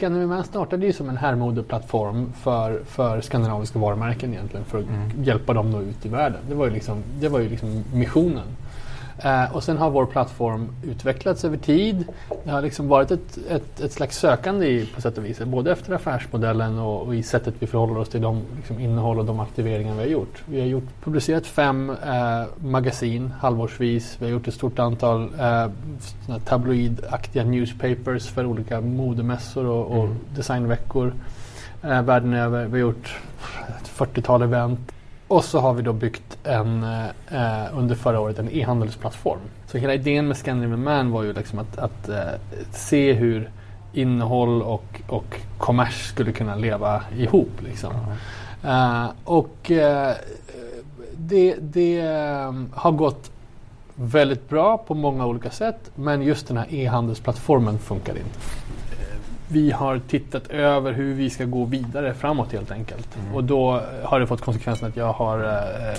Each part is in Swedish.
Scandinavian startade ju som en herrmodeplattform för, för skandinaviska varumärken egentligen för att mm. hjälpa dem nå ut i världen. Det var ju liksom, det var ju liksom missionen. Eh, och sen har vår plattform utvecklats över tid. Det har liksom varit ett, ett, ett slags sökande i, på sätt och vis. Både efter affärsmodellen och, och i sättet vi förhåller oss till de liksom, innehåll och de aktiveringar vi har gjort. Vi har gjort, publicerat fem eh, magasin halvårsvis. Vi har gjort ett stort antal eh, tabloidaktiga newspapers för olika modemässor och, och mm. designveckor eh, världen över. Vi har gjort ett 40-tal event. Och så har vi då byggt en, eh, under förra året en e-handelsplattform. Så hela idén med Scandinavian Man var ju liksom att, att eh, se hur innehåll och, och kommers skulle kunna leva ihop. Liksom. Mm. Uh, och uh, det, det uh, har gått väldigt bra på många olika sätt men just den här e-handelsplattformen funkar inte vi har tittat över hur vi ska gå vidare framåt helt enkelt. Mm. Och då har det fått konsekvensen att jag har eh,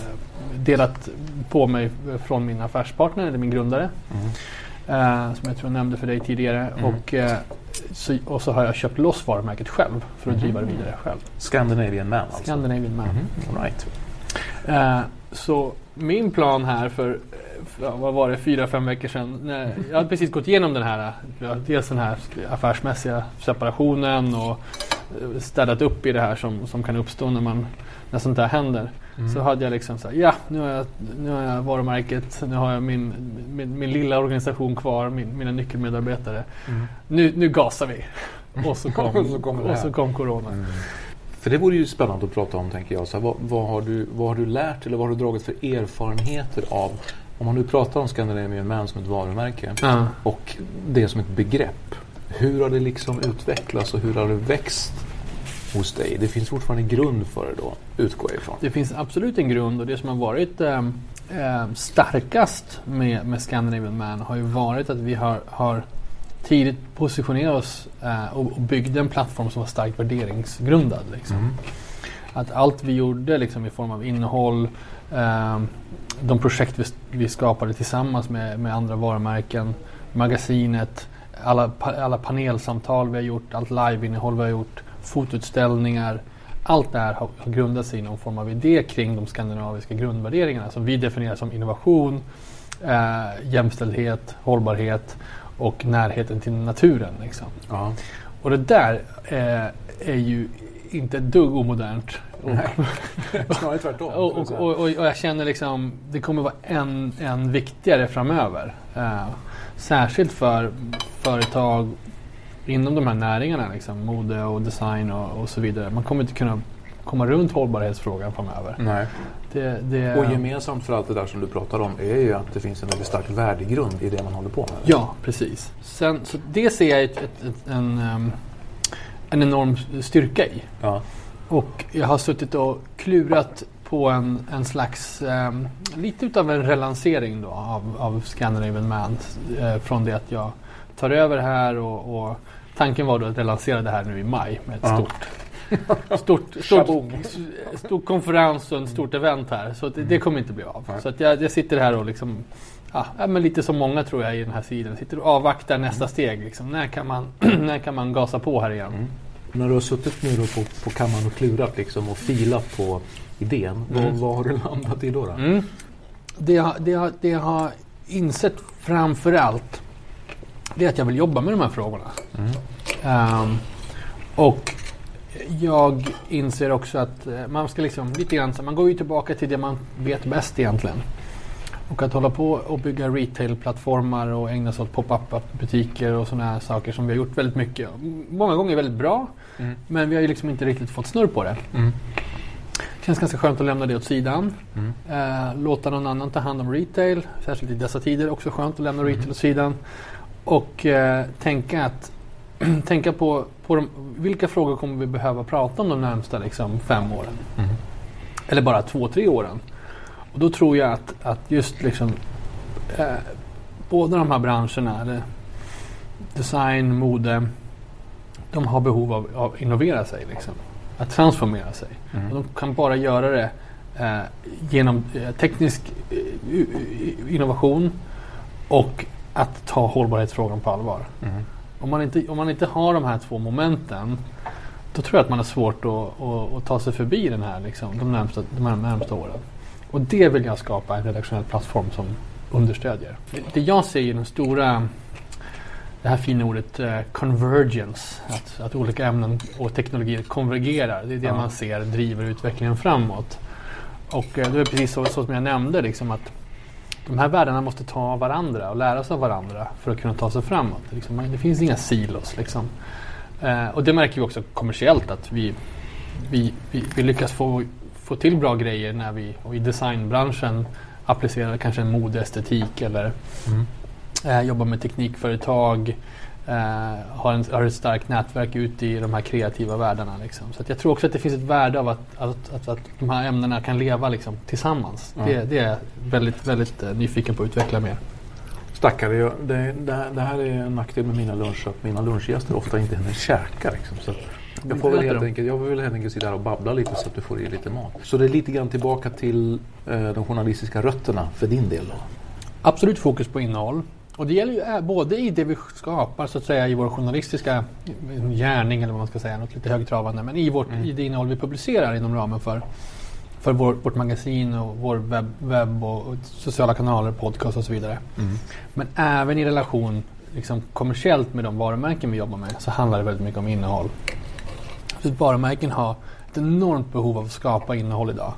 delat på mig från min affärspartner, eller min grundare. Mm. Eh, som jag tror jag nämnde för dig tidigare. Mm. Och, eh, så, och så har jag köpt loss varumärket själv för att driva det vidare själv. Scandinavian Man alltså? Scandinavian Man. Mm. All right. Eh, så min plan här för vad var det, fyra, fem veckor sedan. Jag hade precis gått igenom den här, dels den här affärsmässiga separationen och eh, städat upp i det här som, som kan uppstå när, man, när sånt här händer. Mm. Så hade jag liksom så här, ja nu har jag, nu har jag varumärket, nu har jag min, min, min lilla organisation kvar, min, mina nyckelmedarbetare. Mm. Nu, nu gasar vi. Och så kom, och så kom, och så kom Corona. Mm. För det vore ju spännande att prata om tänker jag. Så här, vad, vad, har du, vad har du lärt eller vad har du dragit för erfarenheter av om man nu pratar om Scandinavian Man som ett varumärke ja. och det som ett begrepp. Hur har det liksom utvecklats och hur har det växt hos dig? Det finns fortfarande en grund för det då, utgår jag ifrån. Det finns absolut en grund och det som har varit eh, eh, starkast med, med Scandinavian Man har ju varit att vi har, har tidigt positionerat oss eh, och, och byggde en plattform som var starkt värderingsgrundad. Liksom. Mm. Att allt vi gjorde liksom, i form av innehåll, eh, de projekt vi, vi skapade tillsammans med, med andra varumärken, magasinet, alla, alla panelsamtal vi har gjort, allt liveinnehåll vi har gjort, fotoutställningar. Allt det här har, har grundat sig i någon form av idé kring de skandinaviska grundvärderingarna som vi definierar som innovation, eh, jämställdhet, hållbarhet och närheten till naturen. Liksom. Ja. Och det där eh, är ju inte ett dugg omodernt. Snarare tvärtom. och, och, och, och, jag känner liksom det kommer vara än, än viktigare framöver. Uh, särskilt för företag inom de här näringarna, liksom, mode och design och, och så vidare. Man kommer inte kunna komma runt hållbarhetsfrågan framöver. Nej. Det, det, och gemensamt för allt det där som du pratar om är ju att det finns en väldigt stark värdegrund i det man håller på med. Ja, precis. Sen, så det ser jag ett, ett, ett, en, um, en enorm styrka i. Ja. Och jag har suttit och klurat på en, en slags, eh, lite utav en relansering då av, av Scandinavian Man. Eh, från det att jag tar över här och, och, tanken var då att relansera det här nu i maj med ett ja. stort Stort, stort, stor konferens och en stort event här. Så det, det kommer inte bli av. Så att jag, jag sitter här och liksom Ja, men lite som många tror jag i den här sidan. Sitter och avvaktar nästa steg. Liksom. När, kan man, när kan man gasa på här igen? Mm. När du har suttit nu på, på kammaren och klurat liksom och filat på idén. Mm. Vad, vad, har du landat i då? då? Mm. Det, jag, det, jag, det jag har insett framför allt det är att jag vill jobba med de här frågorna. Um, och jag inser också att eh, man ska liksom lite grann, man går ju tillbaka till det man vet bäst egentligen. Och att hålla på och bygga retail-plattformar och ägna sig åt pop-up butiker och sådana här saker som vi har gjort väldigt mycket. Många gånger väldigt bra. Mm. Men vi har ju liksom inte riktigt fått snurr på det. Mm. Det känns ganska skönt att lämna det åt sidan. Mm. Eh, låta någon annan ta hand om retail. Särskilt i dessa tider också skönt att lämna retail åt sidan. Och eh, tänka att tänka på, på de, vilka frågor kommer vi behöva prata om de närmsta liksom, fem åren. Mm. Eller bara två, tre åren. Och då tror jag att, att just liksom eh, båda de här branscherna, eller design, mode, de har behov av att innovera sig. Liksom. Att transformera sig. Mm. Och de kan bara göra det eh, genom eh, teknisk eh, innovation och att ta hållbarhetsfrågan på allvar. Mm. Om, man inte, om man inte har de här två momenten då tror jag att man har svårt att, att, att ta sig förbi den här, liksom, de, närmsta, de här närmsta åren. Och det vill jag skapa en redaktionell plattform som understödjer. Det, det jag ser i den stora det här fina ordet uh, convergence, att, att olika ämnen och teknologier konvergerar. Det är det ja. man ser driver utvecklingen framåt. Och uh, det är precis så, så, som jag nämnde, liksom att de här världarna måste ta varandra och lära sig av varandra för att kunna ta sig framåt. Liksom, det finns inga silos. Liksom. Uh, och det märker vi också kommersiellt att vi, vi, vi, vi lyckas få få till bra grejer när vi och i designbranschen applicerar kanske en modeestetik eller mm. eh, jobbar med teknikföretag. Eh, har, en, har ett starkt nätverk ute i de här kreativa världarna. Liksom. Så jag tror också att det finns ett värde av att, att, att, att de här ämnena kan leva liksom, tillsammans. Mm. Det, det, är jag väldigt, väldigt uh, nyfiken på att utveckla mer. Stackare, det, det, det, här är en nackdel med mina luncher att mina lunchgäster ofta inte hinner käka. Liksom, så jag, får väl helt enkelt, jag vill helt enkelt sitta här och babbla lite så att du får i lite mat. Så det är lite grann tillbaka till eh, de journalistiska rötterna för din del då? Absolut fokus på innehåll. Och det gäller ju eh, både i det vi skapar så att säga i vår journalistiska gärning eller vad man ska säga, något lite högtravande. Men i, vårt, mm. i det innehåll vi publicerar inom ramen för, för vår, vårt magasin och vår webb, webb och, och, sociala kanaler, podcast och så vidare. Mm. Men även i relation liksom, kommersiellt med de varumärken vi jobbar med så handlar det väldigt mycket om innehåll. Absolut, varumärken har ett enormt behov av att skapa innehåll idag.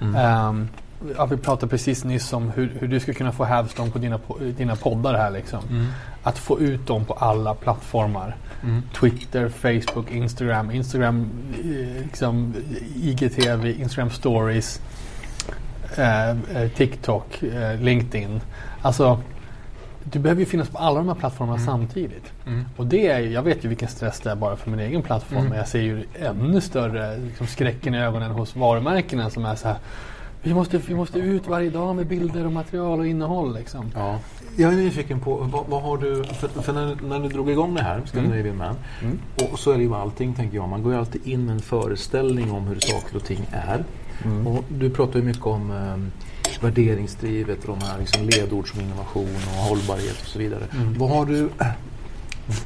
Mm. Um, ja, vi pratade precis nyss om hur, hur du ska kunna få Havstone på dina, dina poddar här. Liksom. Mm. Att få ut dem på alla plattformar. Mm. Twitter, Facebook, Instagram, Instagram, eh, liksom, IGTV, Instagram stories, eh, eh, TikTok, eh, LinkedIn. Alltså du behöver ju finnas på alla de här plattformarna mm. samtidigt. Mm. Och det är, jag vet ju vilken stress det är bara för min egen plattform. Mm. Men jag ser ju ännu större liksom, skräcken i ögonen hos varumärkena som är så här. Vi måste, vi måste ut varje dag med bilder och material och innehåll. Liksom. Ja. Jag är nyfiken på, vad, vad har du, för, för, när, när du drog igång det här, Scandinavian mm. Man, mm. och så är det ju allting tänker jag, man går ju alltid in med en föreställning om hur saker och ting är. Mm. Och du pratar ju mycket om um, värderingsdrivet och de här liksom ledord som innovation och hållbarhet och så vidare. Mm. Vad har du,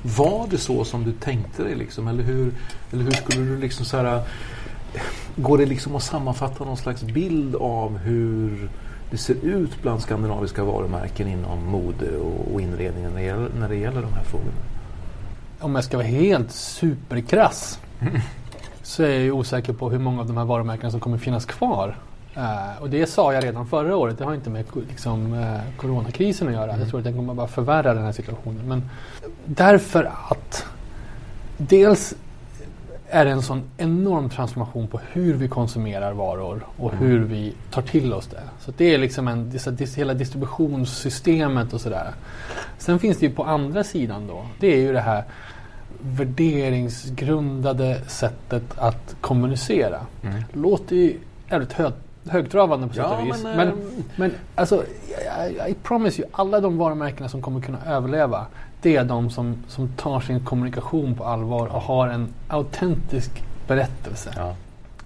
var det så som du tänkte dig liksom? Eller hur, eller hur skulle du liksom så här, Går det liksom att sammanfatta någon slags bild av hur det ser ut bland skandinaviska varumärken inom mode och, och inredning när det, gäller, när det gäller de här frågorna? Om jag ska vara helt superkrass så är jag ju osäker på hur många av de här varumärkena som kommer finnas kvar Uh, och det sa jag redan förra året. Det har inte med liksom, uh, coronakrisen att göra. Mm. Jag tror att den kommer bara förvärra den här situationen. Men därför att dels är det en sån enorm transformation på hur vi konsumerar varor och mm. hur vi tar till oss det. Så det är liksom en, det, hela distributionssystemet och sådär. Sen finns det ju på andra sidan då. Det är ju det här värderingsgrundade sättet att kommunicera. Mm. Låter ju jävligt högt högtravande på sätt Ja, och vis. men, Men, eh, men, alltså, I, I promise you, alla de varumärkena som kommer kunna överleva, det är de som, som tar sin kommunikation på allvar och har en autentisk berättelse. Ja.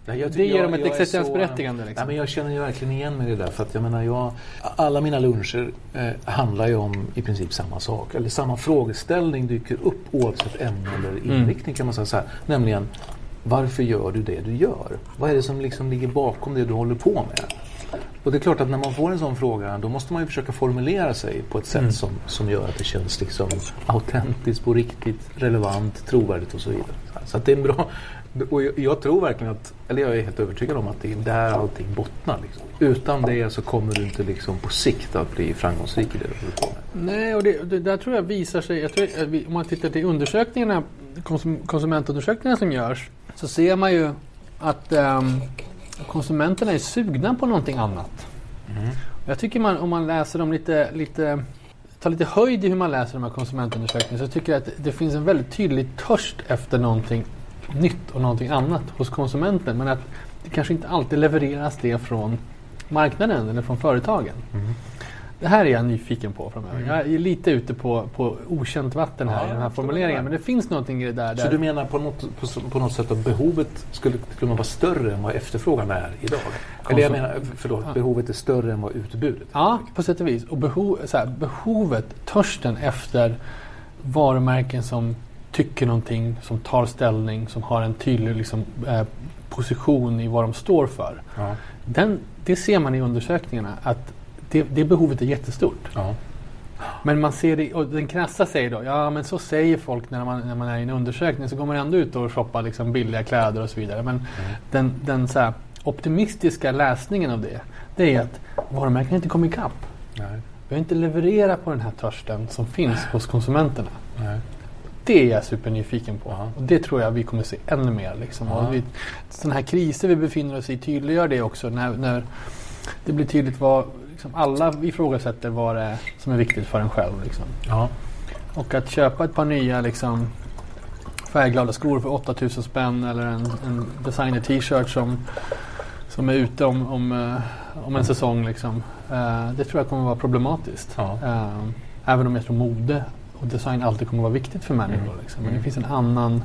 Nej, jag- Det ger jag- dem ett existensberättigande, liksom. Nej, men jag känner ju verkligen igen mig i det där. För att jag menar, jag, alla mina luncher eh, handlar ju om i princip samma sak. Eller samma frågeställning dyker upp oavsett ämne eller Mm. inriktning kan man säga. Så här. Nämligen, varför gör du det du gör? Vad är det som liksom ligger bakom det du håller på med? Och det är klart att när man får en sån fråga då måste man ju försöka formulera sig på ett sätt Mm. som, som gör att det känns liksom autentiskt, på riktigt, relevant, trovärdigt och så vidare. Så att det är en bra... Och jag, jag tror verkligen att, eller jag är helt övertygad om att det är där allting bottnar. Liksom. Utan det så kommer du inte liksom på sikt att bli framgångsrik i det du på med. Nej, och det, det där tror jag visar sig. Jag tror, vi- om man tittar till undersökningarna, konsum, konsumentundersökningarna som görs, så ser man ju att ehm, konsumenterna är sugna på någonting annat. Jag tycker man, om man läser dem lite, lite tar lite höjd i hur man läser de här konsumentundersökningarna så tycker jag att det finns en väldigt tydlig törst efter någonting nytt och någonting annat hos konsumenten. Men att det kanske inte alltid levereras det från marknaden eller från företagen. Det här är jag nyfiken på framöver. Jag är lite ute på, på okänt vatten här Ja, i den här formuleringen. Men det finns någonting i det där. Så där du menar på något, på, på något sätt att behovet skulle kunna vara större än vad efterfrågan är idag? Eller jag menar, förlåt, behovet är större än vad utbudet. Ja, på sätt och vis. Och behov, här, behovet, törsten efter varumärken som tycker någonting, som tar ställning, som har en tydlig liksom, eh, position i vad de står för. Ja. Den, det ser man i undersökningarna att det, det behovet är jättestort. Ja. Men man ser det, och den krassa säger då, ja men så säger folk när man, när man är i en undersökning så går man ändå ut och shoppar liksom billiga kläder och så vidare. Men den, den så här, optimistiska läsningen av det, det är att varumärkena inte kommer ikapp. Nej. Vi har inte levererat på den här törsten som finns hos konsumenterna. Nej. Det är jag supernyfiken på. Ja. Och det tror jag vi kommer se ännu mer. Liksom. Och vi, sådana här kriser vi befinner oss i tydliggör det också. När, när det blir tydligt vad liksom, alla ifrågasätter vad det är som är viktigt för en själv. Liksom. Ja. Och att köpa ett par nya liksom, färgglada skor för 8000 spänn eller en, en designer t-shirt som, som är ute om, om, eh, om en säsong. Liksom. Eh, det tror jag kommer vara problematiskt. Ja. Eh, även om jag tror mode och design alltid kommer vara viktigt för människor. Liksom. Men det finns en annan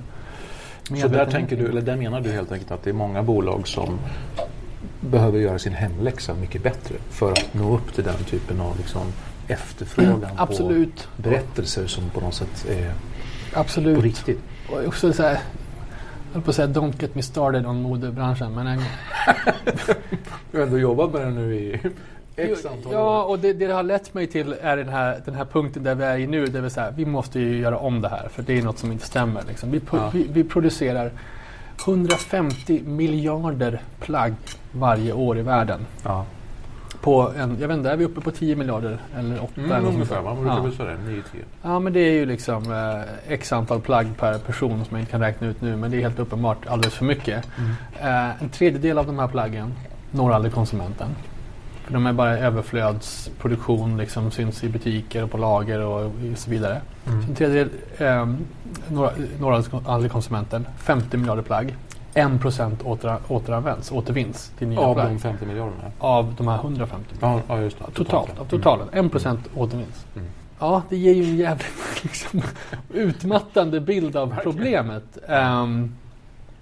Så där tänker du, eller där menar du helt enkelt att det är många bolag som behöver göra sin hemläxa mycket bättre för att nå upp till den typen av liksom efterfrågan Absolut. på berättelser som på något sätt är på Absolut. riktigt. Och också så här, jag höll på att säga don't get me started on modebranschen. Men en, Du har ändå jobbat med det nu i x antal Ja, år. och det, det det har lett mig till är den här, den här punkten där vi är i nu. Där vi, så här, vi måste ju göra om det här för det är något som inte stämmer. Liksom. Vi, Ja. vi, vi producerar 150 miljarder plagg varje år i världen. Ja. På en, jag vet inte, är vi uppe på 10 miljarder eller 8? eller Mm, ungefär, man brukar väl säga det, 9-10. ja, men det är ju liksom eh, x antal plagg per person som jag inte kan räkna ut nu. Men det är helt uppenbart alldeles för mycket. Eh, en tredjedel av de här plaggen når aldrig konsumenten. För de är bara överflödsproduktion, liksom syns i butiker och på lager och så vidare. Så en tredjedel eh, aldrig- aldrig konsumenten. 50 miljarder plagg. 1% åter, återanvänds, återvinns till nya Av plagg. de 50 miljarderna? Av de här 150 Ja, ja just det. Totalt, av totalen. 1% återvinns. Mm. Ja, det ger ju en jävligt liksom, utmattande bild av problemet. Ehm,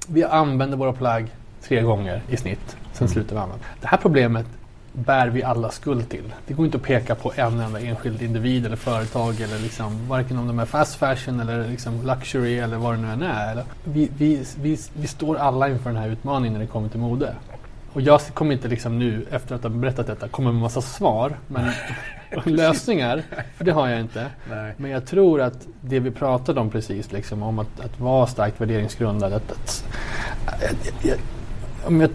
vi använder våra plagg tre gånger i snitt, sen Mm. slutar vi använda. Det här problemet bär vi alla skuld till. Det går inte att peka på en enda enskild individ eller företag eller liksom, varken om de är fast fashion eller liksom luxury eller vad det nu än är. Vi, vi, vi, vi står alla inför den här utmaningen när det kommer till mode. Och jag kommer inte liksom nu, efter att ha berättat detta, komma med massa svar men, och lösningar. För det har jag inte. Nej. Men jag tror att det vi pratade om precis, liksom, om att, att vara starkt värderingsgrundad. Att, att, jag, jag, om jag,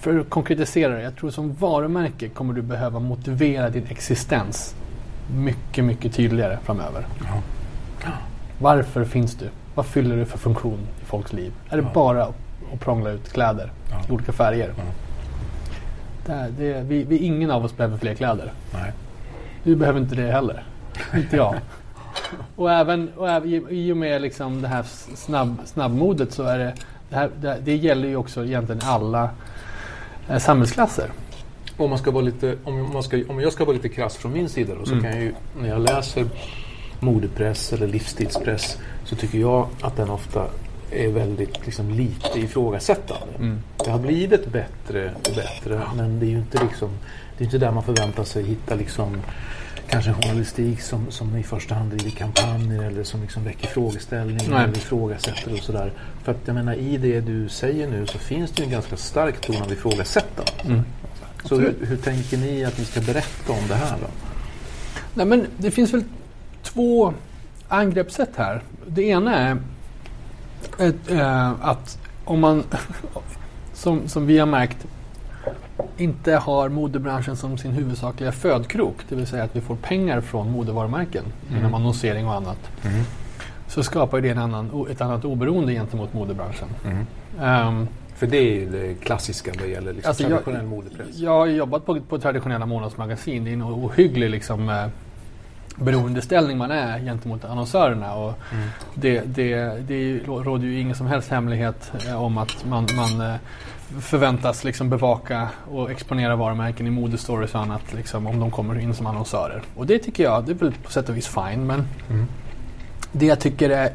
för att konkretisera det, jag tror som varumärke kommer du behöva motivera din existens mycket, mycket tydligare framöver. Varför finns du? Vad fyller du för funktion i folks liv? Är det Ja. bara att, prångla ut kläder Ja. i olika färger? Ja. Det, det, vi, vi, ingen av oss behöver fler kläder. Nej. Du behöver inte det heller. inte jag. Och även, och även i, och med liksom det här snabb, snabbmodet så är det det, här, det, det gäller ju också egentligen alla samhällsklasser. Om, man ska vara lite, om, man ska, om jag ska vara lite krass från min sida då, så mm. kan jag ju, när jag läser modepress eller livsstilspress så tycker jag att den ofta är väldigt liksom, lite ifrågasättande. Mm. Det har blivit bättre och bättre men det är ju inte, liksom, det är inte där man förväntar sig hitta liksom, kanske journalistik som, som i första hand driver kampanjer eller som liksom väcker frågeställningar Nej. eller ifrågasätter och sådär. För att jag menar i det du säger nu så finns det ju en ganska stark ton av ifrågasättande. Mm. Så hur, hur, tänker ni att ni ska berätta om det här då? Nej men det finns väl två angreppssätt här. Det ena är ett, äh, att om man, som, som vi har märkt, inte har modebranschen som sin huvudsakliga födkrok, det vill säga att vi får pengar från modevarumärken mm. genom annonsering och annat, mm. så skapar det en annan, ett annat oberoende gentemot modebranschen. Mm. Um, för det är ju det klassiska vad gäller liksom alltså traditionell modepress. Jag har jobbat på, på traditionella månadsmagasin. Det är en ohygglig liksom, eh, beroendeställning man är gentemot annonsörerna. Och mm. det, det, det råder ju ingen som helst hemlighet eh, om att man, man eh, förväntas liksom bevaka och exponera varumärken i modestories och annat liksom, om de kommer in som annonsörer. Och det tycker jag, det är väl på sätt och vis fine. Men mm. det jag tycker är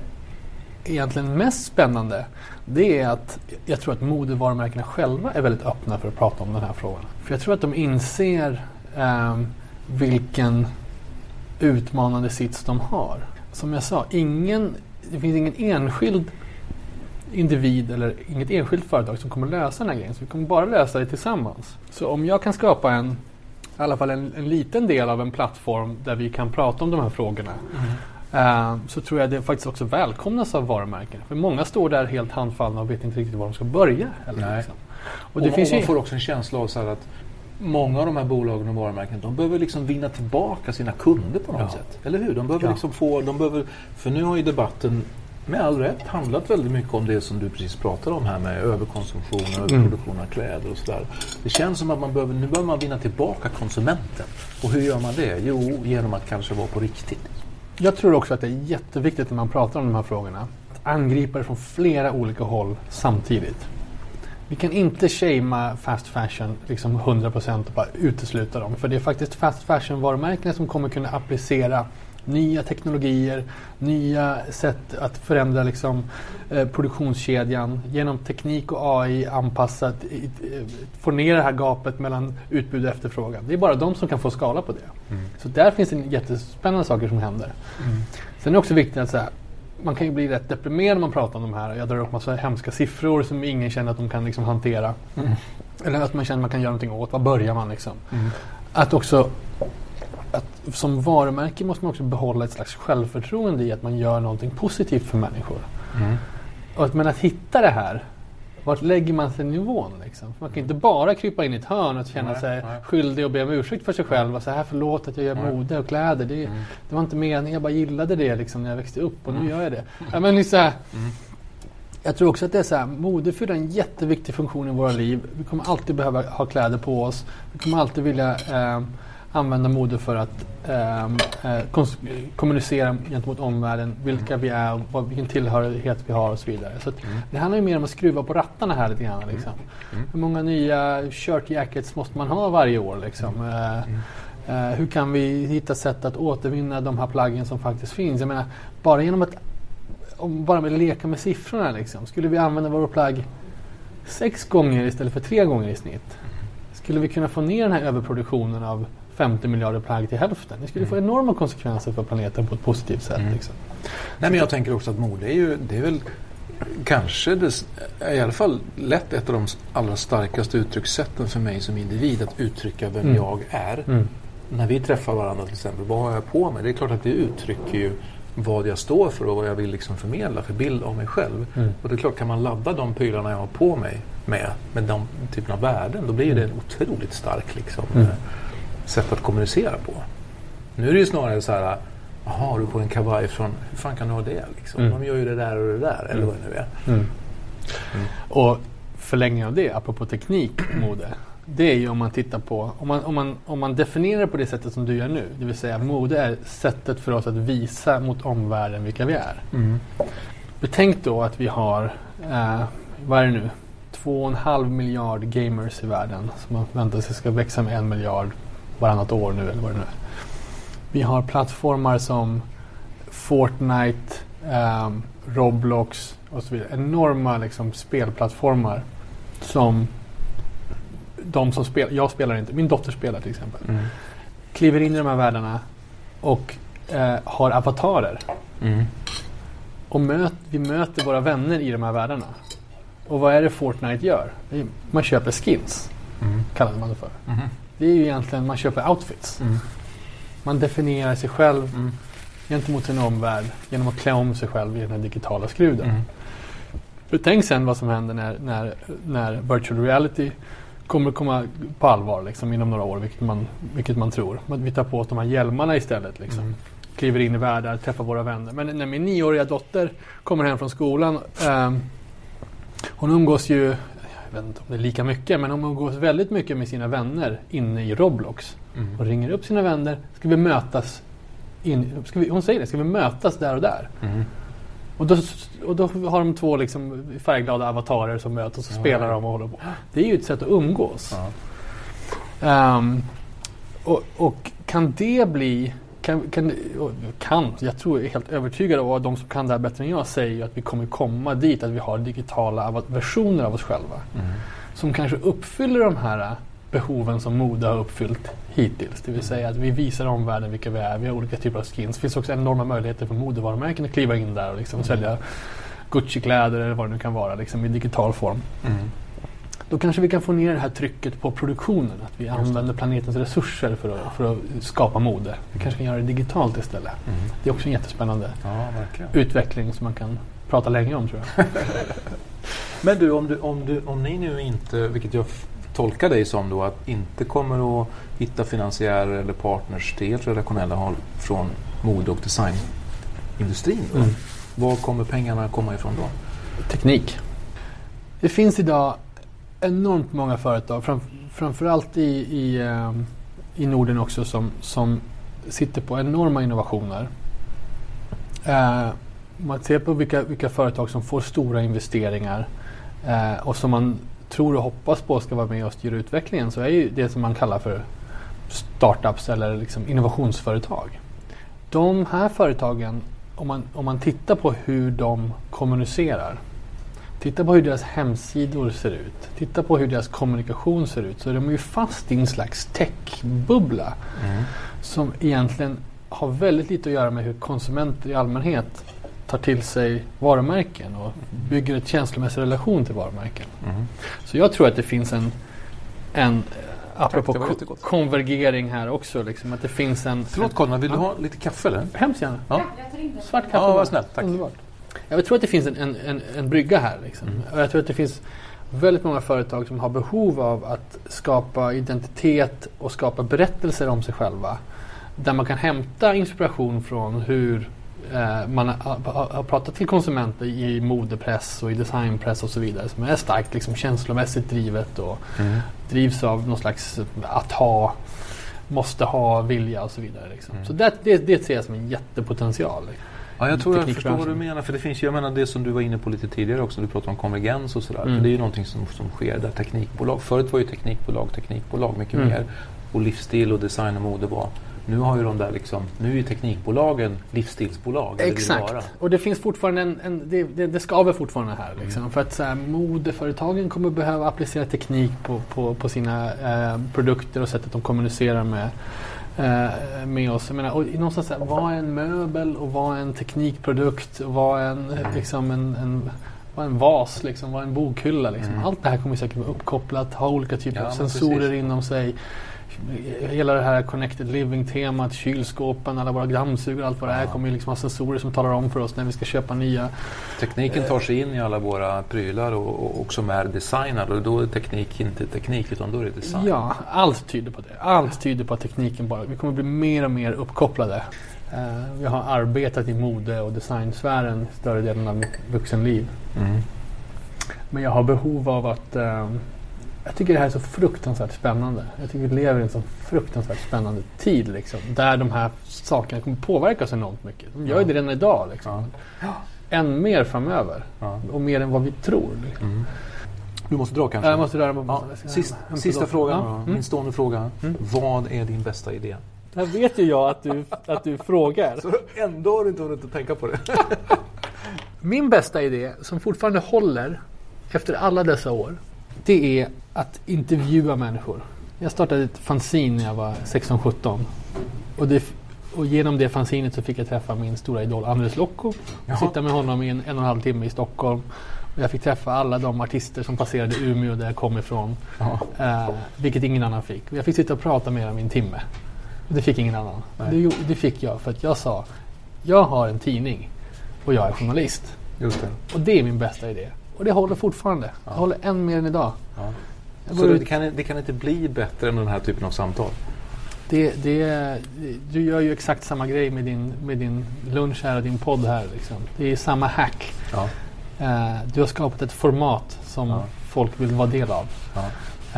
egentligen mest spännande det är att jag tror att modevarumärkena själva är väldigt öppna för att prata om den här frågan. För jag tror att de inser um, vilken utmanande sits de har. Som jag sa, ingen, det finns ingen enskild individ eller inget enskilt företag som kommer lösa den här grejen. Så vi kommer bara lösa det tillsammans. Så om jag kan skapa en, i alla fall en, en liten del av en plattform där vi kan prata om de här frågorna. Mm. Uh, så tror jag det faktiskt också välkomnas av varumärken. För många står där helt handfallna och vet inte riktigt var de ska börja. Eller liksom. och, det och finns man ju... får också en känsla av så att många av de här bolagen och varumärken de behöver liksom vinna tillbaka sina kunder på något ja. sätt. Eller hur? De behöver ja. liksom få, de behöver, för nu har ju debatten med all rätt handlat väldigt mycket om det som du precis pratade om här med överkonsumtion och mm. överproduktion av kläder och sådär. Det känns som att man behöver, nu behöver man vinna tillbaka konsumenten. Och hur gör man det? Jo, genom att kanske vara på riktigt. Jag tror också att det är jätteviktigt när man pratar om de här frågorna att angripa det från flera olika håll samtidigt. Vi kan inte shamea fast fashion liksom 100% och bara utesluta dem. För det är faktiskt fast fashion-varumärkena som kommer kunna applicera nya teknologier, nya sätt att förändra liksom, eh, produktionskedjan genom teknik och AI anpassat, få ner det här gapet mellan utbud och efterfrågan. Det är bara de som kan få skala på det. Mm. Så där finns det jättespännande saker som händer. Mm. Sen är det också viktigt att säga man kan ju bli rätt deprimerad när man pratar om de här. Jag drar upp massa hemska siffror som ingen känner att de kan liksom hantera. Mm. Eller att man känner att man kan göra någonting åt. Var börjar man liksom? Mm. Att också som varumärke måste man också behålla ett slags självförtroende i att man gör någonting positivt för människor. Mm. Och att, men att hitta det här vart lägger man sig nivån? Liksom? Man kan inte bara krypa in i ett hörn och känna nej, sig nej. skyldig och be om ursäkt för sig själv. Och säga förlåt att jag gör nej. mode och kläder. Det, mm. det, var inte meningen, jag bara gillade det liksom, när jag växte upp och mm. nu gör jag det. Ja, men så här, mm. Jag tror också att det är så här, mode fyller en jätteviktig funktion i våra liv. Vi kommer alltid behöva ha kläder på oss. Vi kommer alltid vilja eh, använda mode för att ehm, eh, kommunicera gentemot omvärlden, vilka mm. vi är, vad, vilken tillhörighet vi har och så vidare. Så mm. Det handlar ju mer om att skruva på rattarna här lite grann. Liksom. Mm. Hur många nya shirt jackets måste man ha varje år? Liksom? Mm. Eh, mm. eh, hur kan vi hitta sätt att återvinna de här plaggen som faktiskt finns? Jag menar, bara genom att om bara med leka med siffrorna liksom. Skulle vi använda våra plagg sex gånger istället för tre gånger i snitt? Skulle vi kunna få ner den här överproduktionen av 50 miljarder plagg till hälften. Det skulle mm. få enorma konsekvenser för planeten på ett positivt sätt. Mm. Liksom. Nej, men jag tänker också att mode är ju, det är väl kanske det, i alla fall lätt ett av de allra starkaste uttryckssätten för mig som individ att uttrycka vem mm. jag är. Mm. När vi träffar varandra till exempel, vad har jag på mig? Det är klart att det uttrycker ju vad jag står för och vad jag vill liksom förmedla för bild av mig själv. Mm. Och det är klart, kan man ladda de prylarna jag har på mig med, med de typerna av värden, då blir det en otroligt stark liksom, mm. Sätt att kommunicera på. Nu är det ju snarare så här, jaha, du på en kavaj från, hur fan kan du ha det? Liksom? Mm. De gör ju det där och det där, mm. eller vad det nu är. Mm. mm. Och förlängningen av det, apropå teknik, mode. Det är ju om man tittar på, om man, om, man, om man definierar på det sättet som du gör nu. Det vill säga mode är sättet för oss att visa mot omvärlden vilka vi är. Mm. Betänk då att vi har, eh, vad är det nu, två och en halv miljard gamers i världen som man väntar sig ska växa med en miljard varannat år nu eller vad det nu är. Vi har plattformar som Fortnite, um, Roblox och så vidare. Enorma liksom, spelplattformar som de som spelar, jag spelar inte, min dotter spelar till exempel. Mm. Kliver in i de här världarna och eh, har avatarer. Mm. Och möt, vi möter våra vänner i de här världarna. Och vad är det Fortnite gör? Man köper skins, mm. kallar man det för. Mm. Det är ju egentligen, man köper outfits. Mm. Man definierar sig själv mm. gentemot sin omvärld genom att klä om sig själv i den här digitala skruden. Mm. För tänk sen vad som händer när, när, när virtual reality kommer att komma på allvar liksom, inom några år, vilket man, vilket man tror. Vi tar på oss de här hjälmarna istället. Liksom. Mm. Kliver in i världar, träffar våra vänner. Men när min nioåriga dotter kommer hem från skolan. Eh, hon umgås ju, jag vet inte om det är lika mycket, men hon umgås väldigt mycket med sina vänner inne i Roblox. Mm. Och ringer upp sina vänner. Ska vi mötas? In, ska vi, hon säger det, ska vi mötas där och där? Mm. Och då, och då har de två liksom färgglada avatarer som möts och så ja, spelar de och håller på. Det är ju ett sätt att umgås. Um, och, och, kan det bli kan, kan, kan, jag tror, är helt övertygad om att de som kan det här bättre än jag säger att vi kommer komma dit att vi har digitala versioner av oss själva. Mm. Som kanske uppfyller de här behoven som mode har uppfyllt hittills. Det vill säga att vi visar omvärlden vilka vi är. Vi har olika typer av skins. Det finns också enorma möjligheter för modevarumärken att kliva in där och liksom mm. sälja Gucci-kläder eller vad det nu kan vara liksom i digital form. Mm. Då kanske vi kan få ner det här trycket på produktionen. Att vi använder planetens resurser för att, för att skapa mode. Vi kanske kan göra det digitalt istället. Mm. Det är också en jättespännande ja, utveckling som man kan prata länge om tror jag. Men du om, du, om, du, om ni nu inte, vilket jag tolka dig som då att inte kommer att hitta finansiärer eller partners till redaktionella håll från mode och designindustrin. Mm. Var kommer pengarna komma ifrån då? Teknik. Det finns idag enormt många företag, fram, framförallt i, i, ehm, i Norden också, som, som sitter på enorma innovationer. Eh, man ser på vilka, vilka företag som får stora investeringar eh, och som man tror och hoppas på ska vara med och styra utvecklingen så är ju det som man kallar för startups eller liksom innovationsföretag. De här företagen, om man, om man tittar på hur de kommunicerar, titta på hur deras hemsidor ser ut, titta på hur deras kommunikation ser ut, så är de ju fast i en slags techbubbla mm. som egentligen har väldigt lite att göra med hur konsumenter i allmänhet tar till sig varumärken och bygger en känslomässig relation till varumärken. Mm. Så jag tror att det finns en, en apropå ko konvergering här också. Liksom, att det finns en... Förlåt Conrad, vill ja. du ha lite kaffe eller? Hemskt gärna. Ja. Svart kaffe. Ja, vad snällt. Tack. Underbart. Jag tror att det finns en, en, en, en brygga här. Liksom. Mm. Och jag tror att det finns väldigt många företag som har behov av att skapa identitet och skapa berättelser om sig själva. Där man kan hämta inspiration från hur eh, man har, har, pratat till konsumenter i modepress och i designpress och så vidare som är starkt liksom, känslomässigt drivet och mm. drivs av någon slags att ha, måste ha, vilja och så vidare. Liksom. Mm. Så det, det, det ser jag som en jättepotential. Ja, jag tror jag förstår vad du menar. För det finns ju, jag menar det som du var inne på lite tidigare också. Du pratade om konvergens och sådär. Mm. det är ju någonting som, som sker där teknikbolag. Förut var ju teknikbolag teknikbolag mycket mm. mer. Och livsstil och design och mode var nu har ju de där liksom, nu är teknikbolagen livsstilsbolag. Exakt, det och det finns fortfarande en, en det, det, det skaver fortfarande här. Liksom. Mm. För att så här, modeföretagen kommer behöva applicera teknik på, på, på sina eh, produkter och sättet de kommunicerar med, med oss. Jag menar, och någonstans här, vad är en möbel och vad är en teknikprodukt? Vad är en, mm. liksom en, en vad en vas, liksom, vad en bokhylla. Liksom. Mm. Allt det här kommer säkert vara uppkopplat, ha olika typer ja, av sensorer precis. inom sig hela det här connected living-temat, kylskåpen, alla våra dammsugare, allt vad det är kommer ju liksom ha sensorer som talar om för oss när vi ska köpa nya. Tekniken tar sig in i alla våra prylar och, och som är designade och då är teknik inte teknik utan då är det design. Ja, allt tyder på det. Allt tyder på att tekniken bara, vi kommer bli mer och mer uppkopplade. Uh, vi har arbetat i mode och designsfären större delen av mitt vuxenliv. Mm. Men jag har behov av att uh, jag tycker det här är så fruktansvärt spännande. Jag tycker vi lever i en så fruktansvärt spännande tid. Liksom, där de här sakerna kommer påverka oss enormt mycket. De gör ju det redan idag. Liksom. Ja. Än mer framöver. Ja. Och mer än vad vi tror. Liksom. Mm. Du måste dra kanske? Jag måste röra mig ja. Sist, Sista frågan ja. mm. Min stående fråga. Mm. Vad är din bästa idé? Det vet ju jag att du, att du frågar. Så ändå har du inte hunnit att tänka på det. Min bästa idé, som fortfarande håller efter alla dessa år, det är att intervjua människor. Jag startade ett fanzine när jag var 16-17. Och, och genom det fanzinet så fick jag träffa min stora idol Andres Lokko. Sitta med honom i en, en och en halv timme i Stockholm. Och jag fick träffa alla de artister som passerade Umeå där jag kom ifrån. Eh, vilket ingen annan fick. jag fick sitta och prata med dem i en timme. Det fick ingen annan. Det, det, fick jag för att jag sa jag har en tidning och jag är journalist. Det. Och det är min bästa idé. Och det håller fortfarande. Ja. Det håller än mer än idag. Ja. Så det kan, det kan inte bli bättre än den här typen av samtal? Det, det, du gör ju exakt samma grej med din, med din lunch här och din podd här. Liksom. Det är samma hack. Ja. Uh, du har skapat ett format som ja. folk vill vara del av. Ja.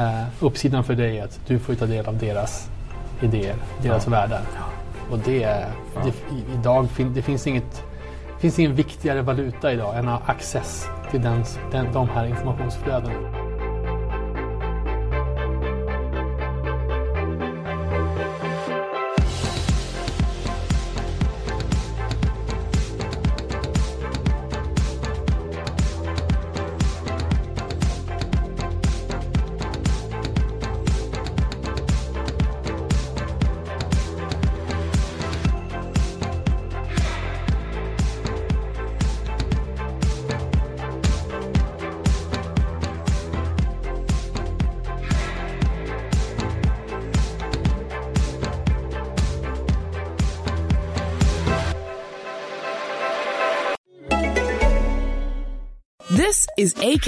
Uh, uppsidan för dig är att du får ta del av deras idéer, deras ja. världar. Och det, det, idag det finns inget det finns ingen viktigare valuta idag än access till den, den, de här informationsflödena.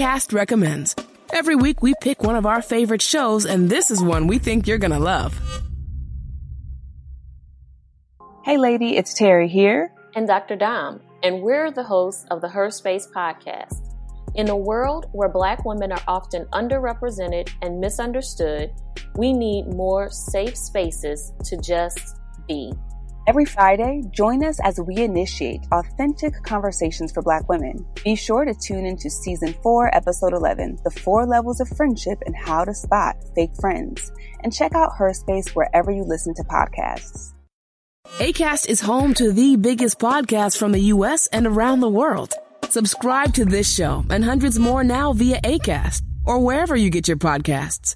ACAST Recommends. Every week we pick one of our favorite shows, and this is one we think you're gonna love. Hey, lady, it's Terry here. And Dr. Dom, and we're the hosts of the Her Space podcast. In a world where Black women are often underrepresented and misunderstood, we need more safe spaces to just be. Every Friday, join us as we initiate authentic conversations for Black women. Be sure to tune into Season 4, Episode 11, The Four Levels of Friendship and How to Spot Fake Friends. And check out Her Space wherever you listen to podcasts. ACAST is home to the biggest podcasts from the U.S. and around the world. Subscribe to this show and hundreds more now via ACAST or wherever you get your podcasts.